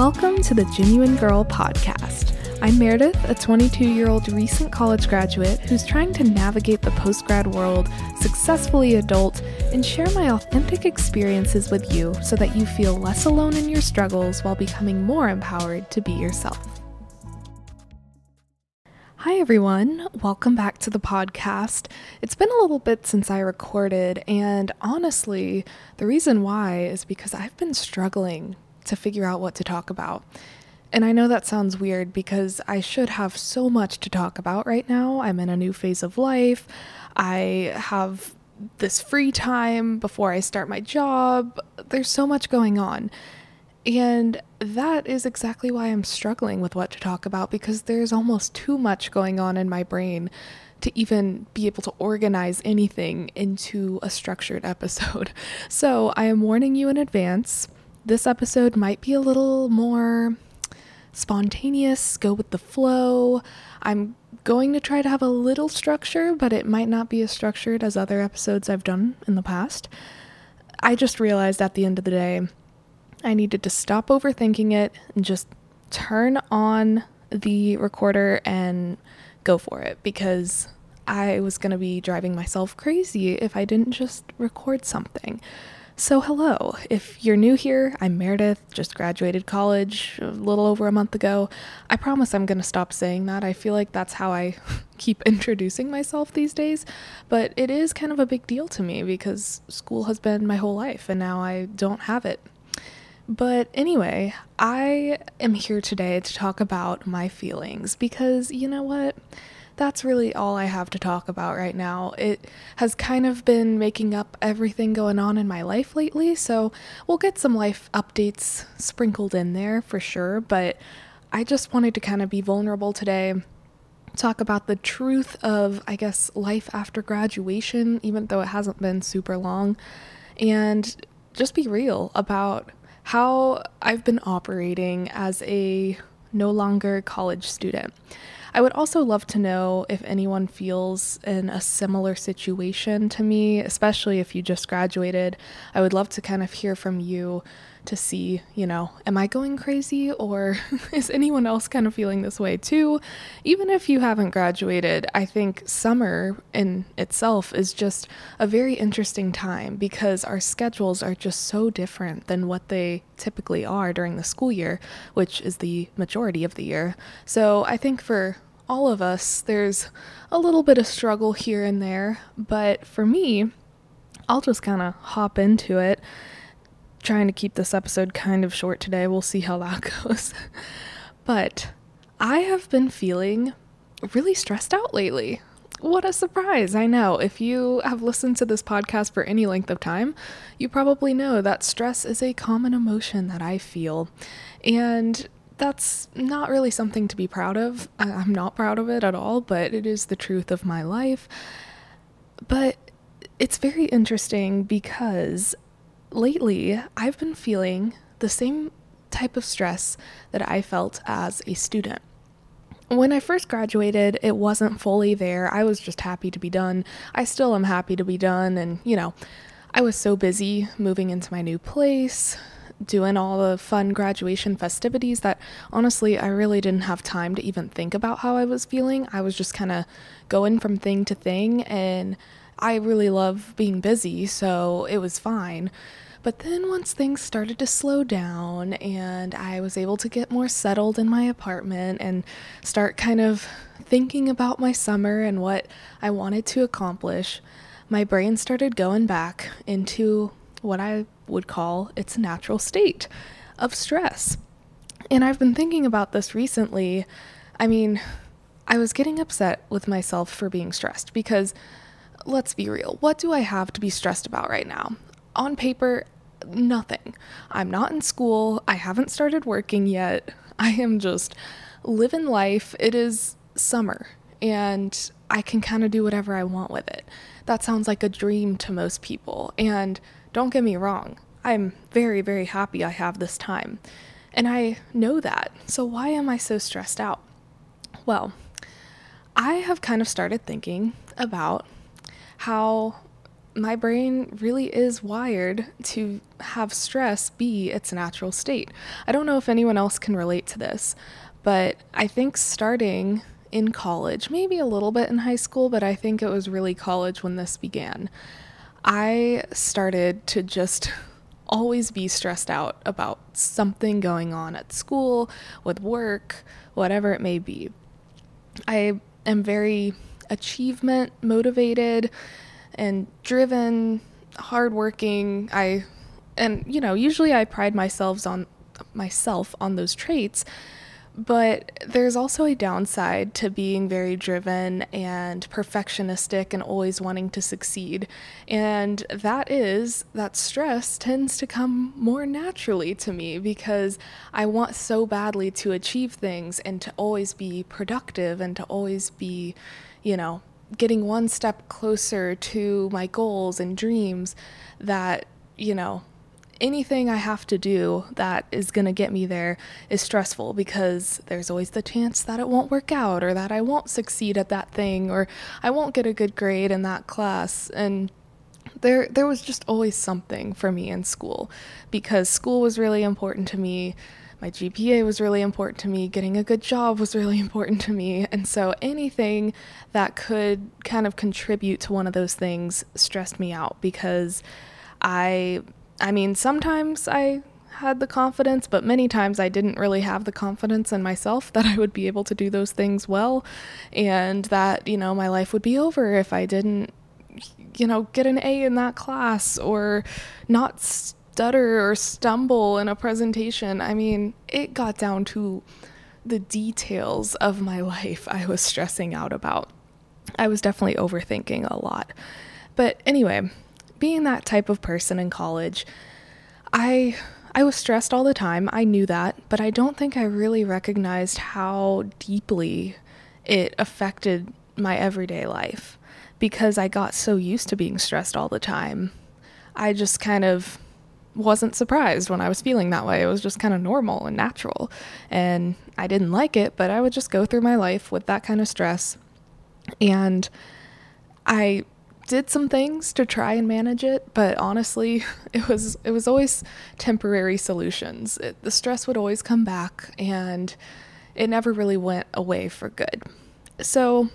Welcome to the Genuine Girl podcast. I'm Meredith, a 22 year old recent college graduate who's trying to navigate the post grad world, successfully adult, and share my authentic experiences with you so that you feel less alone in your struggles while becoming more empowered to be yourself. Hi, everyone. Welcome back to the podcast. It's been a little bit since I recorded, and honestly, the reason why is because I've been struggling to figure out what to talk about. And I know that sounds weird because I should have so much to talk about right now. I'm in a new phase of life. I have this free time before I start my job. There's so much going on. And that is exactly why I'm struggling with what to talk about because there's almost too much going on in my brain to even be able to organize anything into a structured episode. So I am warning you in advance. This episode might be a little more spontaneous, go with the flow. I'm going to try to have a little structure, but it might not be as structured as other episodes I've done in the past. I just realized at the end of the day, I needed to stop overthinking it and just turn on the recorder and go for it because I was going to be driving myself crazy if I didn't just record something. So, hello. If you're new here, I'm Meredith, just graduated college a little over a month ago. I promise I'm going to stop saying that. I feel like that's how I keep introducing myself these days. But it is kind of a big deal to me because school has been my whole life and now I don't have it. But anyway, I am here today to talk about my feelings because you know what? That's really all I have to talk about right now. It has kind of been making up everything going on in my life lately, so we'll get some life updates sprinkled in there for sure. But I just wanted to kind of be vulnerable today, talk about the truth of, I guess, life after graduation, even though it hasn't been super long, and just be real about how I've been operating as a no longer college student. I would also love to know if anyone feels in a similar situation to me, especially if you just graduated. I would love to kind of hear from you to see, you know, am I going crazy or is anyone else kind of feeling this way too? Even if you haven't graduated, I think summer in itself is just a very interesting time because our schedules are just so different than what they typically are during the school year, which is the majority of the year. So I think for all of us, there's a little bit of struggle here and there, but for me, I'll just kind of hop into it trying to keep this episode kind of short today. We'll see how that goes. but I have been feeling really stressed out lately. What a surprise, I know. If you have listened to this podcast for any length of time, you probably know that stress is a common emotion that I feel. And that's not really something to be proud of. I'm not proud of it at all, but it is the truth of my life. But it's very interesting because lately I've been feeling the same type of stress that I felt as a student. When I first graduated, it wasn't fully there. I was just happy to be done. I still am happy to be done. And, you know, I was so busy moving into my new place, doing all the fun graduation festivities that honestly, I really didn't have time to even think about how I was feeling. I was just kind of going from thing to thing. And I really love being busy, so it was fine. But then once things started to slow down and I was able to get more settled in my apartment and start kind of thinking about my summer and what I wanted to accomplish, my brain started going back into what I would call its natural state of stress. And I've been thinking about this recently. I mean, I was getting upset with myself for being stressed because let's be real. What do I have to be stressed about right now? On paper, nothing. I'm not in school. I haven't started working yet. I am just living life. It is summer and I can kind of do whatever I want with it. That sounds like a dream to most people. And don't get me wrong, I'm very, very happy I have this time. And I know that. So why am I so stressed out? Well, I have kind of started thinking about how my brain really is wired to have stress be its natural state. I don't know if anyone else can relate to this, but I think starting in college, maybe a little bit in high school, but I think it was really college when this began. I started to just always be stressed out about something going on at school, with work, whatever it may be. I am very achievement motivated and driven, hardworking. I and you know, usually I pride myself on myself on those traits, but there's also a downside to being very driven and perfectionistic and always wanting to succeed. And that is that stress tends to come more naturally to me because I want so badly to achieve things and to always be productive and to always be, you know, getting one step closer to my goals and dreams that, you know, anything I have to do that is going to get me there is stressful because there's always the chance that it won't work out or that I won't succeed at that thing or I won't get a good grade in that class and there there was just always something for me in school because school was really important to me my GPA was really important to me. Getting a good job was really important to me. And so anything that could kind of contribute to one of those things stressed me out because I, I mean, sometimes I had the confidence, but many times I didn't really have the confidence in myself that I would be able to do those things well and that, you know, my life would be over if I didn't, you know, get an A in that class or not stutter or stumble in a presentation. I mean, it got down to the details of my life I was stressing out about. I was definitely overthinking a lot. But anyway, being that type of person in college, I I was stressed all the time. I knew that, but I don't think I really recognized how deeply it affected my everyday life because I got so used to being stressed all the time. I just kind of wasn't surprised when I was feeling that way. It was just kind of normal and natural. And I didn't like it, but I would just go through my life with that kind of stress. And I did some things to try and manage it, but honestly, it was it was always temporary solutions. It, the stress would always come back and it never really went away for good. So,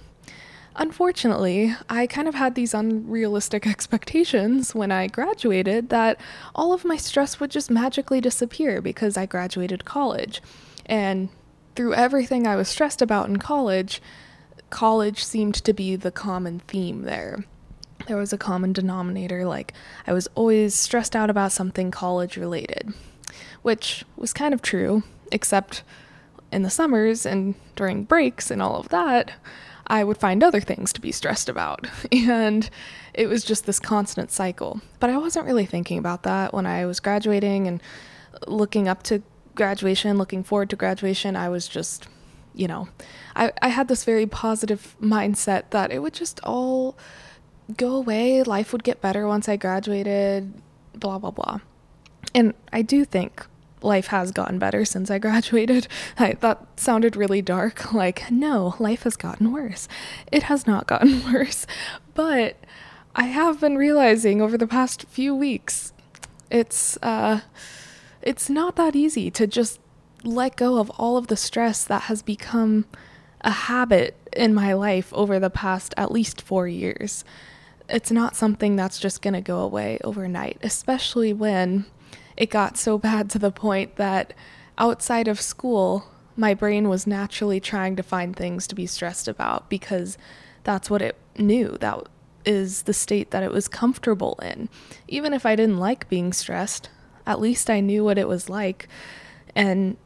Unfortunately, I kind of had these unrealistic expectations when I graduated that all of my stress would just magically disappear because I graduated college. And through everything I was stressed about in college, college seemed to be the common theme there. There was a common denominator, like I was always stressed out about something college related, which was kind of true, except in the summers and during breaks and all of that. I would find other things to be stressed about. And it was just this constant cycle. But I wasn't really thinking about that when I was graduating and looking up to graduation, looking forward to graduation. I was just, you know, I, I had this very positive mindset that it would just all go away. Life would get better once I graduated, blah, blah, blah. And I do think life has gotten better since I graduated. I, that sounded really dark. Like, no, life has gotten worse. It has not gotten worse. But I have been realizing over the past few weeks, it's uh, it's not that easy to just let go of all of the stress that has become a habit in my life over the past at least four years. It's not something that's just going to go away overnight, especially when it got so bad to the point that outside of school, my brain was naturally trying to find things to be stressed about because that's what it knew. That is the state that it was comfortable in. Even if I didn't like being stressed, at least I knew what it was like. And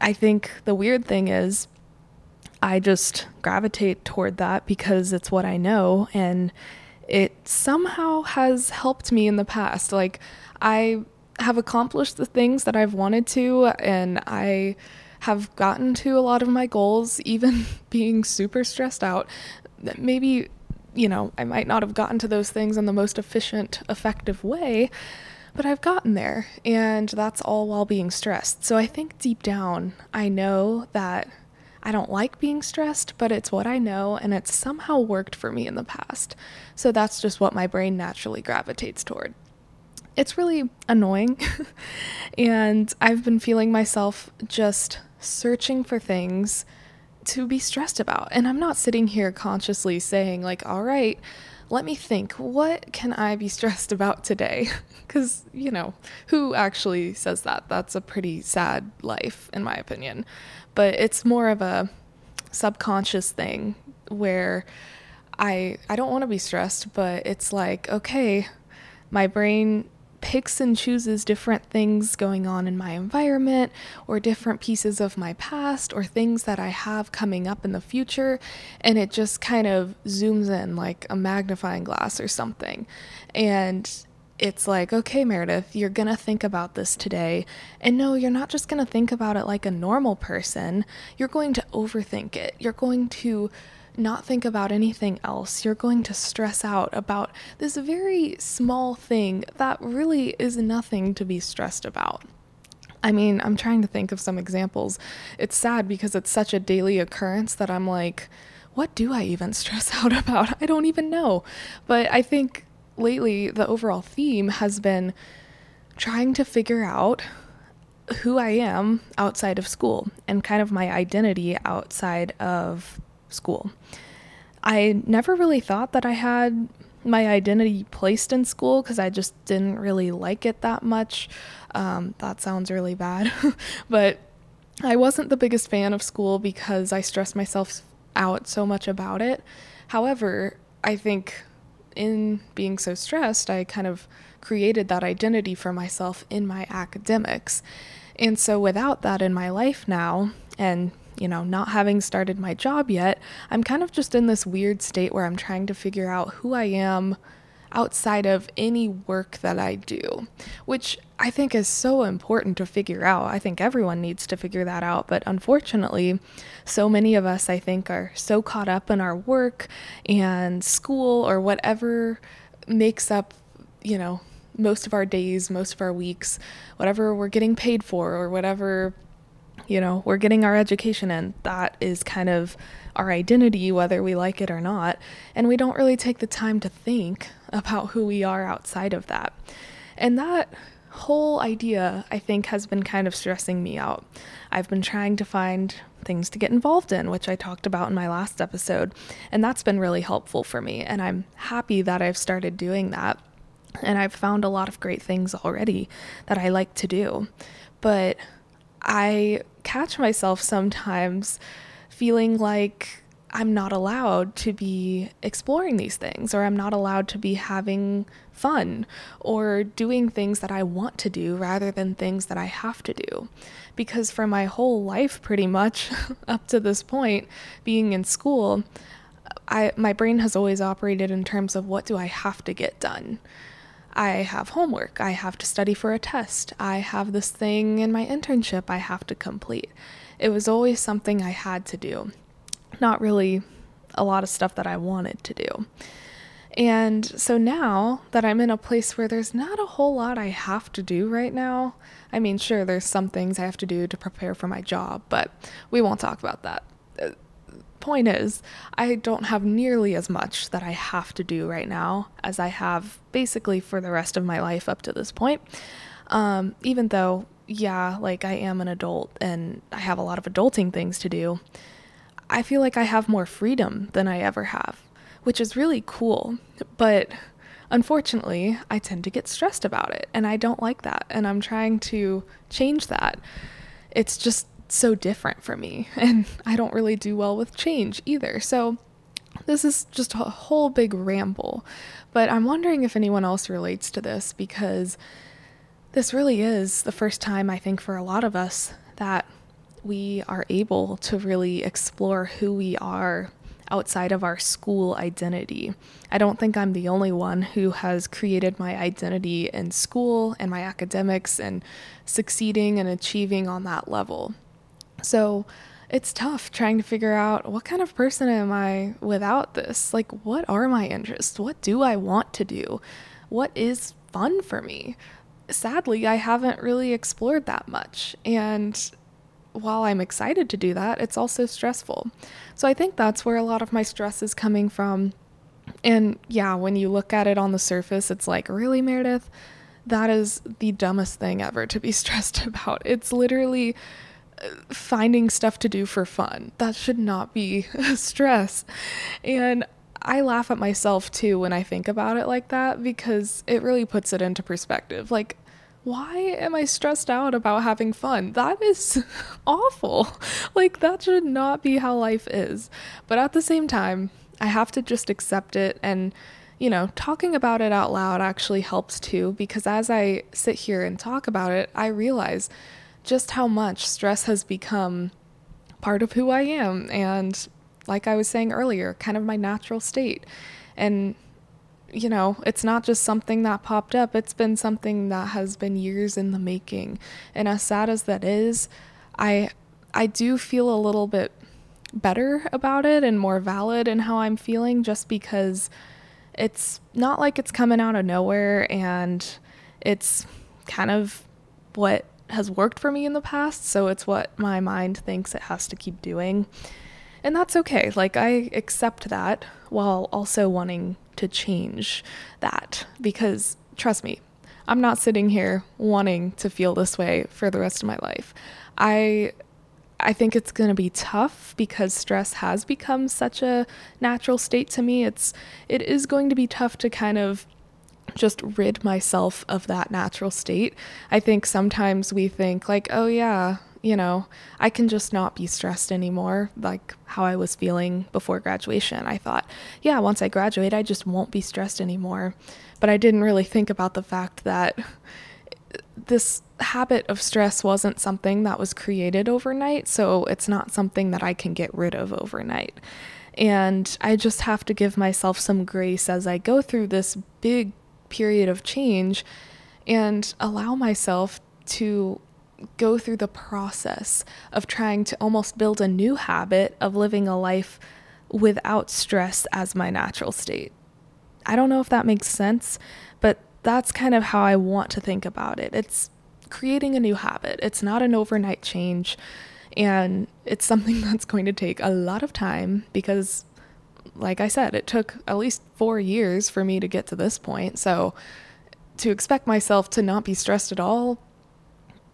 I think the weird thing is, I just gravitate toward that because it's what I know and it somehow has helped me in the past. Like, I have accomplished the things that I've wanted to, and I have gotten to a lot of my goals, even being super stressed out. Maybe, you know, I might not have gotten to those things in the most efficient, effective way, but I've gotten there, and that's all while being stressed. So I think deep down, I know that I don't like being stressed, but it's what I know and it's somehow worked for me in the past. So that's just what my brain naturally gravitates toward. It's really annoying. and I've been feeling myself just searching for things to be stressed about. And I'm not sitting here consciously saying, like, all right, let me think, what can I be stressed about today? Because, you know, who actually says that? That's a pretty sad life, in my opinion. But it's more of a subconscious thing where I I don't want to be stressed, but it's like, okay, my brain picks and chooses different things going on in my environment or different pieces of my past or things that I have coming up in the future. And it just kind of zooms in like a magnifying glass or something. And it's like, okay, Meredith, you're going to think about this today. And no, you're not just going to think about it like a normal person. You're going to overthink it. You're going to not think about anything else. You're going to stress out about this very small thing that really is nothing to be stressed about. I mean, I'm trying to think of some examples. It's sad because it's such a daily occurrence that I'm like, what do I even stress out about? I don't even know. But I think lately the overall theme has been trying to figure out who I am outside of school and kind of my identity outside of school. I never really thought that I had my identity placed in school because I just didn't really like it that much. Um, that sounds really bad, but I wasn't the biggest fan of school because I stressed myself out so much about it. However, I think in being so stressed, I kind of created that identity for myself in my academics. And so, without that in my life now, and you know, not having started my job yet, I'm kind of just in this weird state where I'm trying to figure out who I am outside of any work that I do, which I think is so important to figure out. I think everyone needs to figure that out, but unfortunately, so many of us, I think, are so caught up in our work and school or whatever makes up, you know, most of our days, most of our weeks, whatever we're getting paid for, or whatever you know, we're getting our education in. That is kind of our identity, whether we like it or not. And we don't really take the time to think about who we are outside of that. And that whole idea, I think, has been kind of stressing me out. I've been trying to find things to get involved in, which I talked about in my last episode, and that's been really helpful for me. And I'm happy that I've started doing that. And I've found a lot of great things already that I like to do. But I catch myself sometimes feeling like I'm not allowed to be exploring these things, or I'm not allowed to be having fun, or doing things that I want to do rather than things that I have to do. Because for my whole life, pretty much up to this point, being in school, I, my brain has always operated in terms of what do I have to get done. I have homework. I have to study for a test. I have this thing in my internship I have to complete. It was always something I had to do, not really a lot of stuff that I wanted to do. And so now that I'm in a place where there's not a whole lot I have to do right now, I mean, sure, there's some things I have to do to prepare for my job, but we won't talk about that point is, I don't have nearly as much that I have to do right now as I have basically for the rest of my life up to this point. Um, even though, yeah, like I am an adult and I have a lot of adulting things to do, I feel like I have more freedom than I ever have, which is really cool. But unfortunately, I tend to get stressed about it, and I don't like that. And I'm trying to change that. It's just so different for me, and I don't really do well with change either. So, this is just a whole big ramble, but I'm wondering if anyone else relates to this because this really is the first time I think for a lot of us that we are able to really explore who we are outside of our school identity. I don't think I'm the only one who has created my identity in school and my academics and succeeding and achieving on that level. So it's tough trying to figure out what kind of person am I without this? Like, what are my interests? What do I want to do? What is fun for me? Sadly, I haven't really explored that much. And while I'm excited to do that, it's also stressful. So I think that's where a lot of my stress is coming from. And yeah, when you look at it on the surface, it's like, really, Meredith? That is the dumbest thing ever to be stressed about. It's literally uh, finding stuff to do for fun. That should not be stress. And I laugh at myself too when I think about it like that because it really puts it into perspective. Like, why am I stressed out about having fun? That is awful. Like, that should not be how life is. But at the same time, I have to just accept it. And, you know, talking about it out loud actually helps too, because as I sit here and talk about it, I realize just how much stress has become part of who I am. And, like I was saying earlier, kind of my natural state. And you know, it's not just something that popped up, it's been something that has been years in the making. And as sad as that is, I I do feel a little bit better about it and more valid in how I'm feeling just because it's not like it's coming out of nowhere and it's kind of what has worked for me in the past, so it's what my mind thinks it has to keep doing. And that's okay. Like, I accept that while also wanting to change that because trust me, I'm not sitting here wanting to feel this way for the rest of my life. I I think it's going to be tough because stress has become such a natural state to me. It's it is going to be tough to kind of just rid myself of that natural state. I think sometimes we think like, "Oh yeah, you know, I can just not be stressed anymore, like how I was feeling before graduation. I thought, yeah, once I graduate, I just won't be stressed anymore. But I didn't really think about the fact that this habit of stress wasn't something that was created overnight, so it's not something that I can get rid of overnight. And I just have to give myself some grace as I go through this big period of change and allow myself to go through the process of trying to almost build a new habit of living a life without stress as my natural state. I don't know if that makes sense, but that's kind of how I want to think about it. It's creating a new habit, it's not an overnight change. And it's something that's going to take a lot of time because, like I said, it took at least four years for me to get to this point. So, to expect myself to not be stressed at all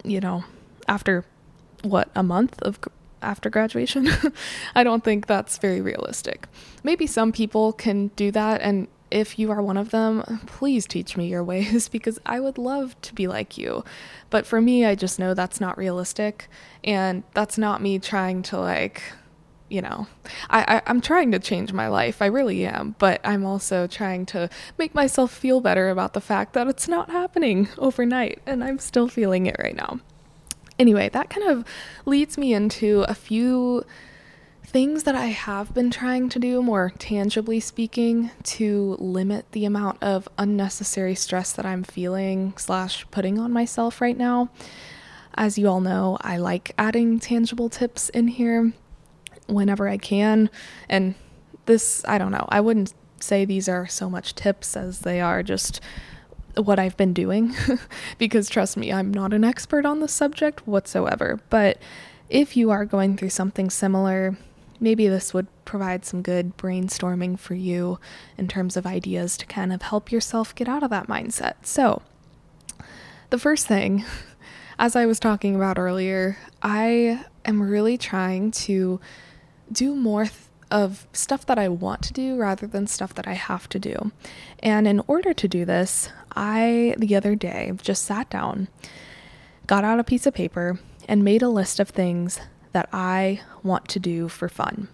you know, after what, a month of after graduation? I don't think that's very realistic. Maybe some people can do that and if you are one of them, please teach me your ways because I would love to be like you. But for me, I just know that's not realistic. And that's not me trying to, like, you know, I, I, am trying to change my life. I really am. But I'm also trying to make myself feel better about the fact that it's not happening overnight. And I'm still feeling it right now. Anyway, that kind of leads me into a few things that I have been trying to do, more tangibly speaking, to limit the amount of unnecessary stress that I'm feeling slash putting on myself right now. As you all know, I like adding tangible tips in here whenever I can. And this, I don't know, I wouldn't say these are so much tips as they are just what I've been doing because trust me, I'm not an expert on the subject whatsoever. But if you are going through something similar, maybe this would provide some good brainstorming for you in terms of ideas to kind of help yourself get out of that mindset. So, the first thing, as I was talking about earlier, I am really trying to do more th- of stuff that I want to do rather than stuff that I have to do. And in order to do this, I, the other day, just sat down, got out a piece of paper, and made a list of things that I want to do for fun.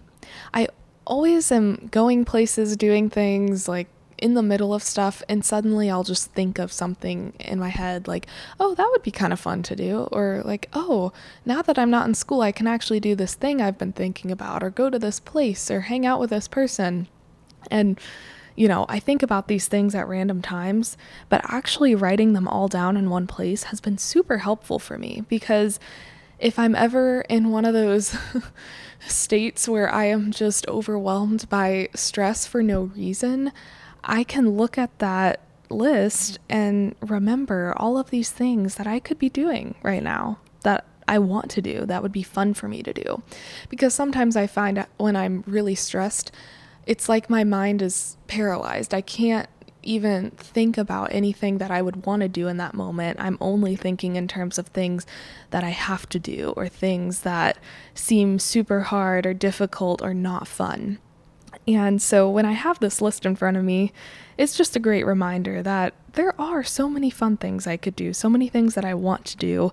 I always am going places, doing things like in the middle of stuff and suddenly I'll just think of something in my head like, oh, that would be kind of fun to do. Or like, oh, now that I'm not in school, I can actually do this thing I've been thinking about, or go to this place, or hang out with this person. And, you know, I think about these things at random times, but actually writing them all down in one place has been super helpful for me because if I'm ever in one of those states where I am just overwhelmed by stress for no reason, I can look at that list and remember all of these things that I could be doing right now that I want to do, that would be fun for me to do. Because sometimes I find when I'm really stressed, it's like my mind is paralyzed. I can't even think about anything that I would want to do in that moment. I'm only thinking in terms of things that I have to do or things that seem super hard or difficult or not fun. And so when I have this list in front of me, it's just a great reminder that there are so many fun things I could do, so many things that I want to do,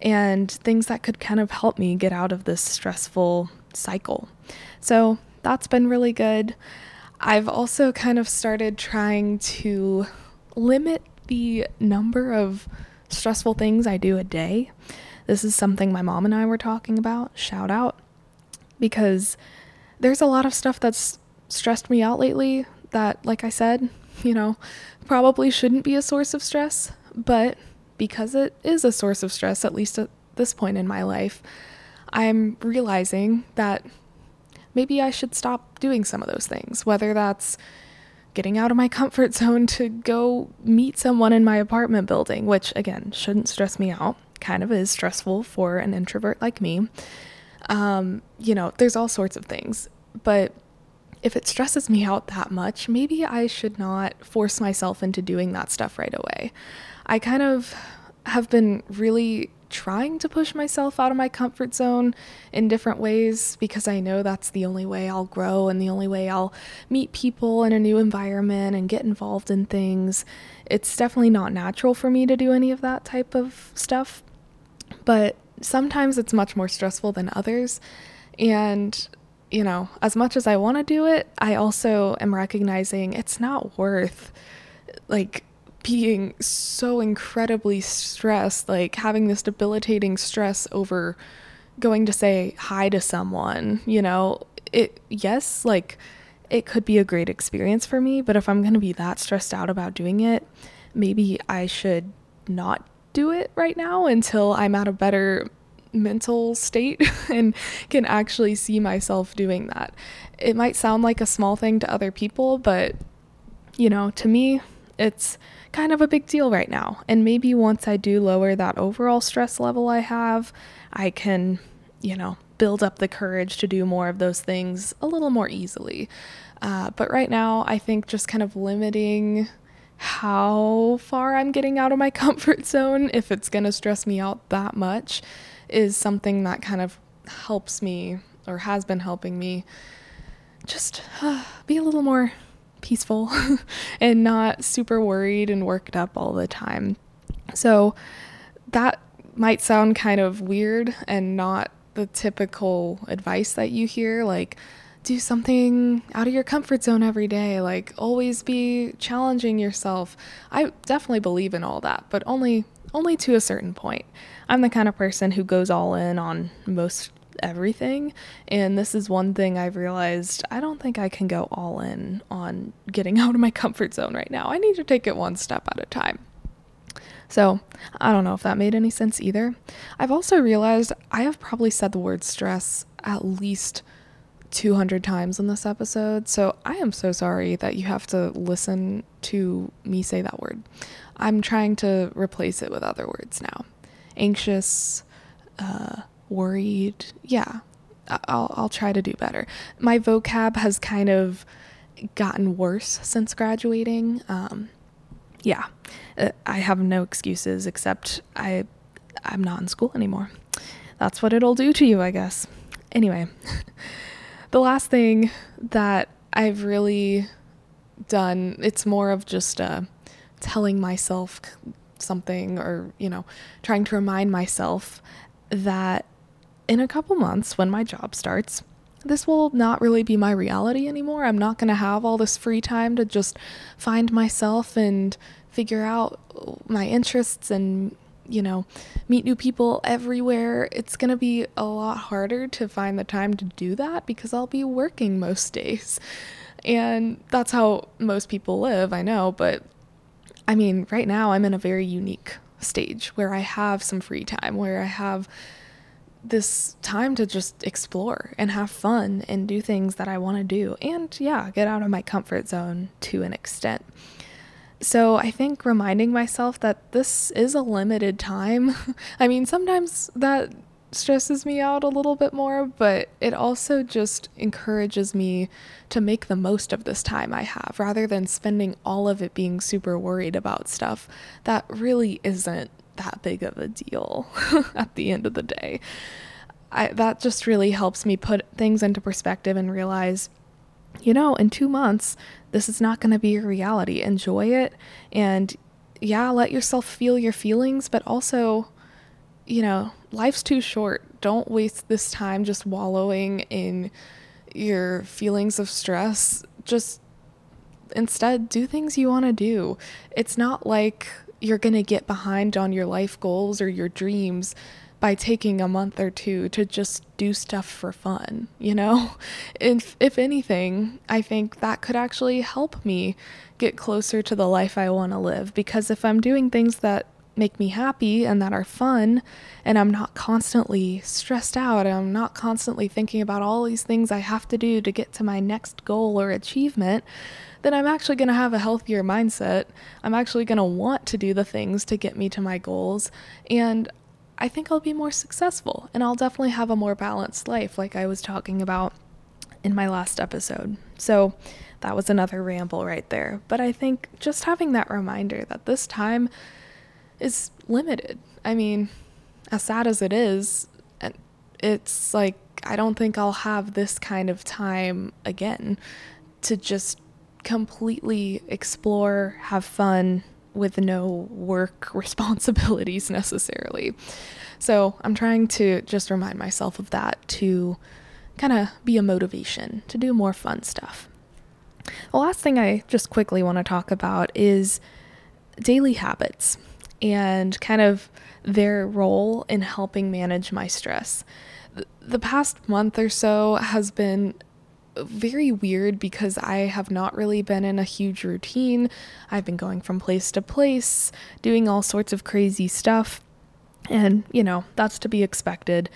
and things that could kind of help me get out of this stressful cycle. So that's been really good. I've also kind of started trying to limit the number of stressful things I do a day. This is something my mom and I were talking about. Shout out. Because there's a lot of stuff that's stressed me out lately that, like I said, you know, probably shouldn't be a source of stress, but because it is a source of stress, at least at this point in my life, I'm realizing that maybe I should stop doing some of those things, whether that's getting out of my comfort zone to go meet someone in my apartment building, which again shouldn't stress me out, kind of is stressful for an introvert like me. Um, you know, there's all sorts of things, but if it stresses me out that much, maybe I should not force myself into doing that stuff right away. I kind of have been really trying to push myself out of my comfort zone in different ways because I know that's the only way I'll grow and the only way I'll meet people in a new environment and get involved in things. It's definitely not natural for me to do any of that type of stuff, but sometimes it's much more stressful than others. And, you know, as much as I want to do it, I also am recognizing it's not worth like being so incredibly stressed, like having this debilitating stress over going to say hi to someone, you know, it, yes, like it could be a great experience for me, but if I'm going to be that stressed out about doing it, maybe I should not do it right now until I'm at a better mental state and can actually see myself doing that. It might sound like a small thing to other people, but you know, to me, it's kind of a big deal right now. And maybe once I do lower that overall stress level I have, I can, you know, build up the courage to do more of those things a little more easily. Uh, but right now, I think just kind of limiting how far I'm getting out of my comfort zone, if it's going to stress me out that much, is something that kind of helps me or has been helping me just uh, be a little more peaceful and not super worried and worked up all the time. So that might sound kind of weird and not the typical advice that you hear like do something out of your comfort zone every day like always be challenging yourself i definitely believe in all that but only only to a certain point i'm the kind of person who goes all in on most everything. And this is one thing I've realized I don't think I can go all in on getting out of my comfort zone right now. I need to take it one step at a time. So, I don't know if that made any sense either. I've also realized I have probably said the word stress at least 200 times in this episode, so I am so sorry that you have to listen to me say that word. I'm trying to replace it with other words now. Anxious, uh, worried. Yeah, I'll, I'll try to do better. My vocab has kind of gotten worse since graduating. Um, yeah, uh, I have no excuses except I I'm not in school anymore. That's what it'll do to you, I guess. Anyway, the last thing that I've really done, it's more of just uh, telling myself something or, you know, trying to remind myself that in a couple months, when my job starts, this will not really be my reality anymore. I'm not going to have all this free time to just find myself and figure out my interests and, you know, meet new people everywhere. It's going to be a lot harder to find the time to do that because I'll be working most days. And that's how most people live, I know, but I mean, right now I'm in a very unique stage where I have some free time, where I have this time to just explore and have fun and do things that I want to do. And yeah, get out of my comfort zone to an extent. So I think reminding myself that this is a limited time. I mean, sometimes that stresses me out a little bit more, but it also just encourages me to make the most of this time I have rather than spending all of it being super worried about stuff that really isn't that big of a deal at the end of the day. I, that just really helps me put things into perspective and realize, you know, in two months, this is not going to be your reality. Enjoy it. And yeah, let yourself feel your feelings, but also, you know, life's too short. Don't waste this time just wallowing in your feelings of stress. Just instead do things you want to do. It's not like you're going to get behind on your life goals or your dreams by taking a month or two to just do stuff for fun, you know? If if anything, I think that could actually help me get closer to the life I want to live because if I'm doing things that make me happy and that are fun and I'm not constantly stressed out, and I'm not constantly thinking about all these things I have to do to get to my next goal or achievement, then I'm actually going to have a healthier mindset. I'm actually going to want to do the things to get me to my goals and I think I'll be more successful and I'll definitely have a more balanced life, like I was talking about in my last episode. So that was another ramble right there. But I think just having that reminder that this time is limited. I mean, as sad as it is, it's like I don't think I'll have this kind of time again to just completely explore, have fun, with no work responsibilities necessarily. So I'm trying to just remind myself of that to kind of be a motivation to do more fun stuff. The last thing I just quickly want to talk about is daily habits and kind of their role in helping manage my stress. The past month or so has been very weird because I have not really been in a huge routine. I've been going from place to place, doing all sorts of crazy stuff. And, you know, that's to be expected.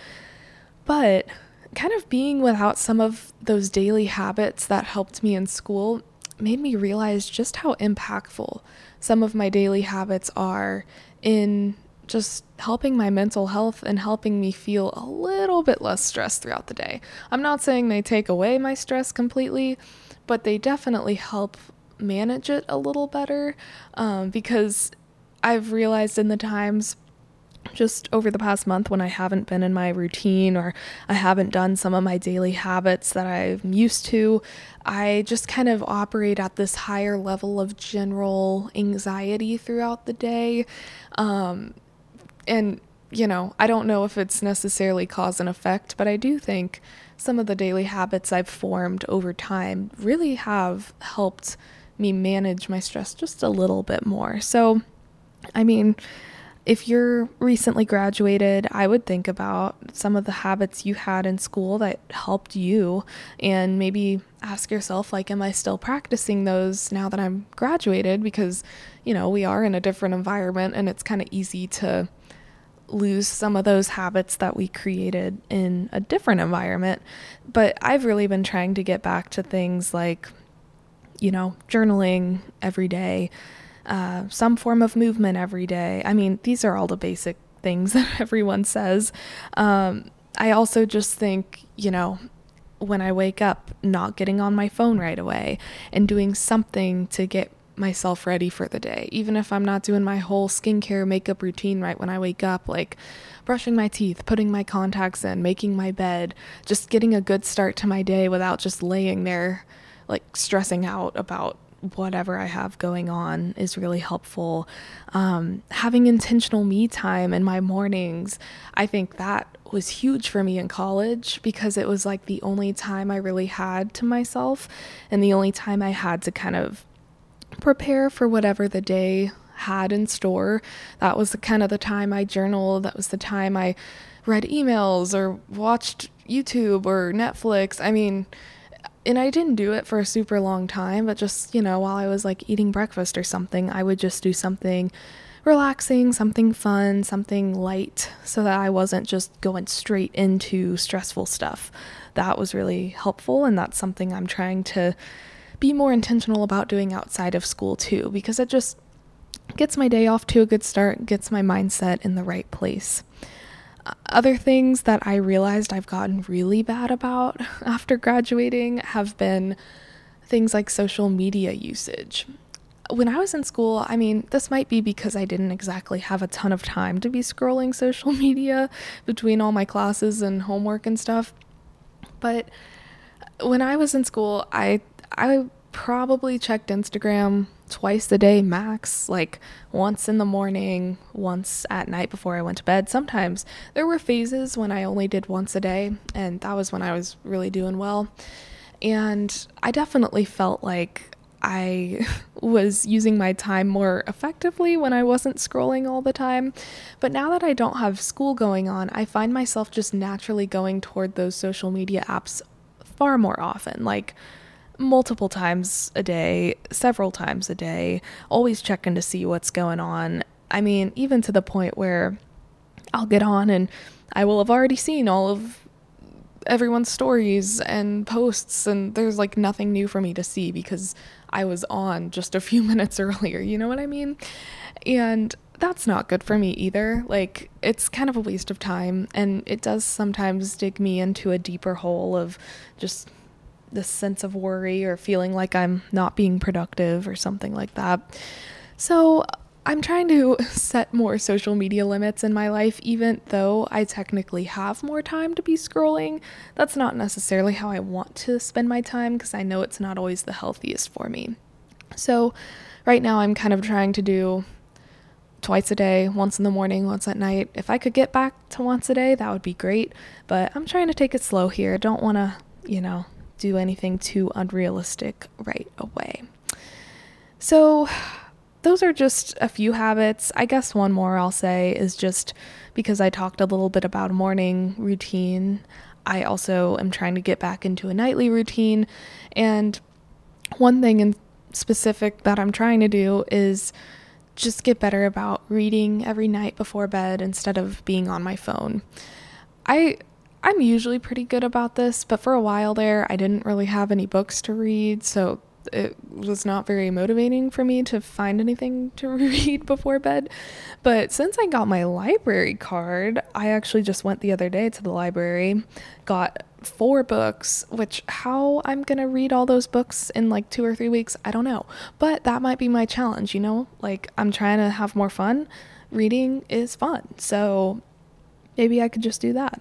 But kind of being without some of those daily habits that helped me in school made me realize just how impactful some of my daily habits are in just helping my mental health and helping me feel a little bit less stressed throughout the day. I'm not saying they take away my stress completely, but they definitely help manage it a little better um, because I've realized in the times just over the past month when I haven't been in my routine or I haven't done some of my daily habits that I'm used to, I just kind of operate at this higher level of general anxiety throughout the day. Um, and you know, I don't know if it's necessarily cause and effect, but I do think some of the daily habits I've formed over time really have helped me manage my stress just a little bit more. So, I mean, if you're recently graduated, I would think about some of the habits you had in school that helped you and maybe ask yourself like am I still practicing those now that I'm graduated because you know, we are in a different environment and it's kind of easy to lose some of those habits that we created in a different environment. But I've really been trying to get back to things like, you know, journaling every day, uh, some form of movement every day. I mean, these are all the basic things that everyone says. Um, I also just think, you know, when I wake up, not getting on my phone right away and doing something to get myself ready for the day. Even if I'm not doing my whole skincare makeup routine right when I wake up, like brushing my teeth, putting my contacts in, making my bed, just getting a good start to my day without just laying there like stressing out about whatever I have going on is really helpful. Um, having intentional me time in my mornings, I think that was huge for me in college because it was like the only time I really had to myself and the only time I had to kind of prepare for whatever the day had in store. That was the kind of the time I journaled. That was the time I read emails or watched YouTube or Netflix. I mean, and I didn't do it for a super long time, but just, you know, while I was like eating breakfast or something, I would just do something relaxing, something fun, something light, so that I wasn't just going straight into stressful stuff. That was really helpful, and that's something I'm trying to be more intentional about doing outside of school too, because it just gets my day off to a good start, gets my mindset in the right place. Uh, other things that I realized I've gotten really bad about after graduating have been things like social media usage. When I was in school, I mean, this might be because I didn't exactly have a ton of time to be scrolling social media between all my classes and homework and stuff. But when I was in school, I I probably checked Instagram twice a day max, like once in the morning, once at night before I went to bed. Sometimes there were phases when I only did once a day, and that was when I was really doing well. And I definitely felt like I was using my time more effectively when I wasn't scrolling all the time. But now that I don't have school going on, I find myself just naturally going toward those social media apps far more often. Like, multiple times a day, several times a day, always checking to see what's going on. I mean, even to the point where I'll get on and I will have already seen all of everyone's stories and posts, and there's like nothing new for me to see because I was on just a few minutes earlier. You know what I mean? And that's not good for me either. Like, it's kind of a waste of time, and it does sometimes dig me into a deeper hole of just this sense of worry or feeling like I'm not being productive or something like that. So I'm trying to set more social media limits in my life, even though I technically have more time to be scrolling. That's not necessarily how I want to spend my time because I know it's not always the healthiest for me. So, right now, I'm kind of trying to do twice a day, once in the morning, once at night. If I could get back to once a day, that would be great. But I'm trying to take it slow here. Don't want to, you know, do anything too unrealistic right away. So, those are just a few habits. I guess one more I'll say is just because I talked a little bit about morning routine. I also am trying to get back into a nightly routine. And one thing in specific that I'm trying to do is just get better about reading every night before bed instead of being on my phone. I I'm usually pretty good about this, but for a while there, I didn't really have any books to read, so it was not very motivating for me to find anything to read before bed. But since I got my library card, I actually just went the other day to the library, got four books, which how I'm gonna read all those books in like two or three weeks, I don't know. But that might be my challenge, you know? Like, I'm trying to have more fun. Reading is fun. So maybe I could just do that.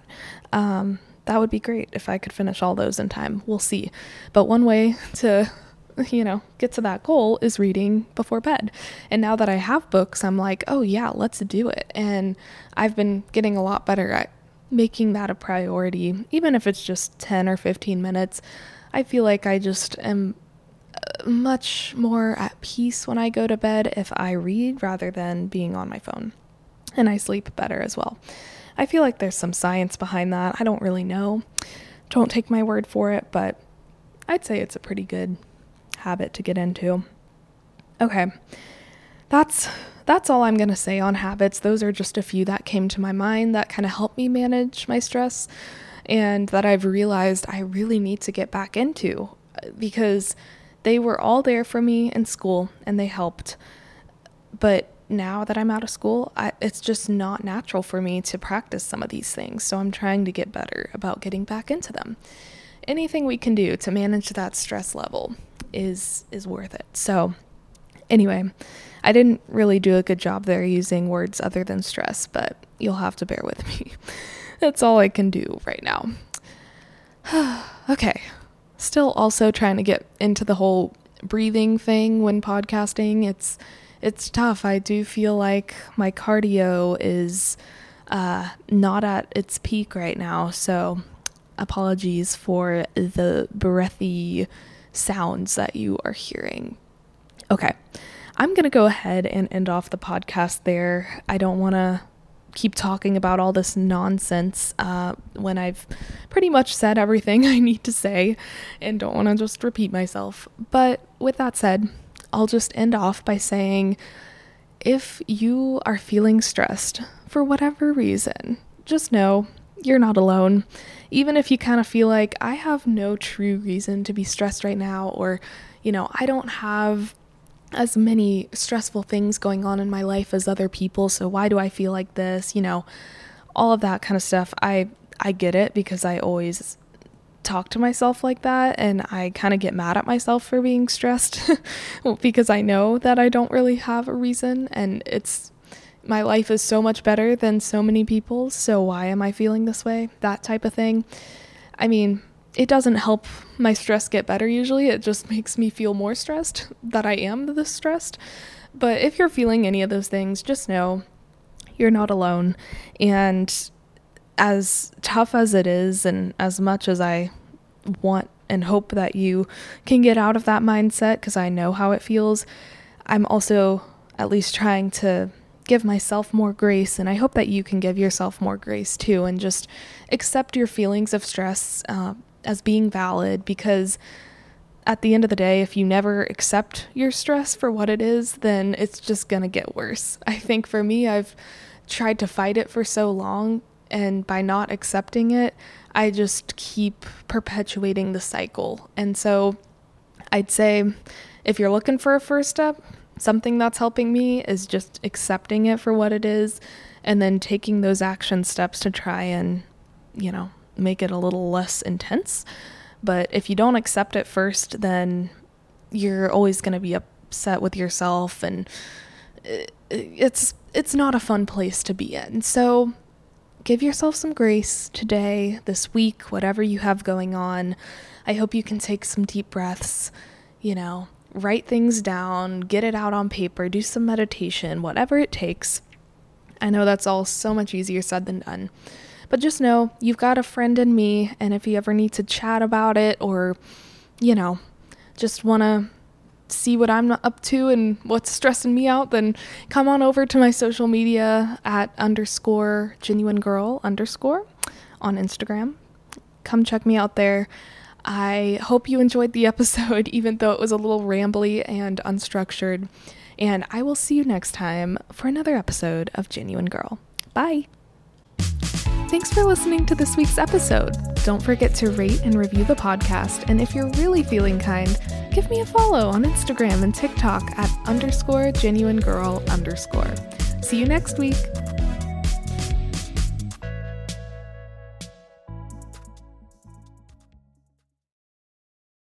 Um, that would be great if I could finish all those in time. We'll see. But one way to, you know, get to that goal is reading before bed. And now that I have books, I'm like, oh yeah, let's do it. And I've been getting a lot better at making that a priority, even if it's just 10 or 15 minutes. I feel like I just am uh, much more at peace when I go to bed if I read rather than being on my phone. And I sleep better as well. I feel like there's some science behind that. I don't really know. Don't take my word for it, but I'd say it's a pretty good habit to get into. Okay. That's that's all I'm going to say on habits. Those are just a few that came to my mind that kind of helped me manage my stress and that I've realized I really need to get back into because they were all there for me in school and they helped. But now that I'm out of school, I, it's just not natural for me to practice some of these things. So I'm trying to get better about getting back into them. Anything we can do to manage that stress level is is worth it. So anyway, I didn't really do a good job there using words other than stress, but you'll have to bear with me. That's all I can do right now. okay. Still also trying to get into the whole breathing thing when podcasting. It's it's tough. I do feel like my cardio is uh, not at its peak right now. So, apologies for the breathy sounds that you are hearing. Okay, I'm going to go ahead and end off the podcast there. I don't want to keep talking about all this nonsense uh, when I've pretty much said everything I need to say and don't want to just repeat myself. But with that said, I'll just end off by saying if you are feeling stressed for whatever reason, just know you're not alone. Even if you kind of feel like I have no true reason to be stressed right now, or, you know, I don't have as many stressful things going on in my life as other people, so why do I feel like this? You know, all of that kind of stuff. I I get it because I always talk to myself like that and I kind of get mad at myself for being stressed because I know that I don't really have a reason and it's my life is so much better than so many people's, so why am I feeling this way? That type of thing. I mean, it doesn't help my stress get better usually. It just makes me feel more stressed that I am this stressed. But if you're feeling any of those things, just know you're not alone. And as tough as it is, and as much as I want and hope that you can get out of that mindset, because I know how it feels, I'm also at least trying to give myself more grace, and I hope that you can give yourself more grace too, and just accept your feelings of stress uh, as being valid because at the end of the day, if you never accept your stress for what it is, then it's just gonna get worse. I think for me, I've tried to fight it for so long, and by not accepting it, I just keep perpetuating the cycle. And so I'd say if you're looking for a first step, something that's helping me is just accepting it for what it is and then taking those action steps to try and, you know, make it a little less intense. But if you don't accept it first, then you're always going to be upset with yourself and uh, it's it's not a fun place to be in. So give yourself some grace today, this week, whatever you have going on. I hope you can take some deep breaths, you know, write things down, get it out on paper, do some meditation, whatever it takes. I know that's all so much easier said than done. But just know you've got a friend in me, and if you ever need to chat about it or, you know, just want to see what I'm up to and what's stressing me out, then come on over to my social media at underscore genuine girl underscore on Instagram. Come check me out there. I hope you enjoyed the episode, even though it was a little rambly and unstructured. And I will see you next time for another episode of Genuine Girl. Bye. Thanks for listening to this week's episode. Don't forget to rate and review the podcast. And if you're really feeling kind, give me a follow on Instagram and TikTok at underscore genuine girl underscore. See you next week.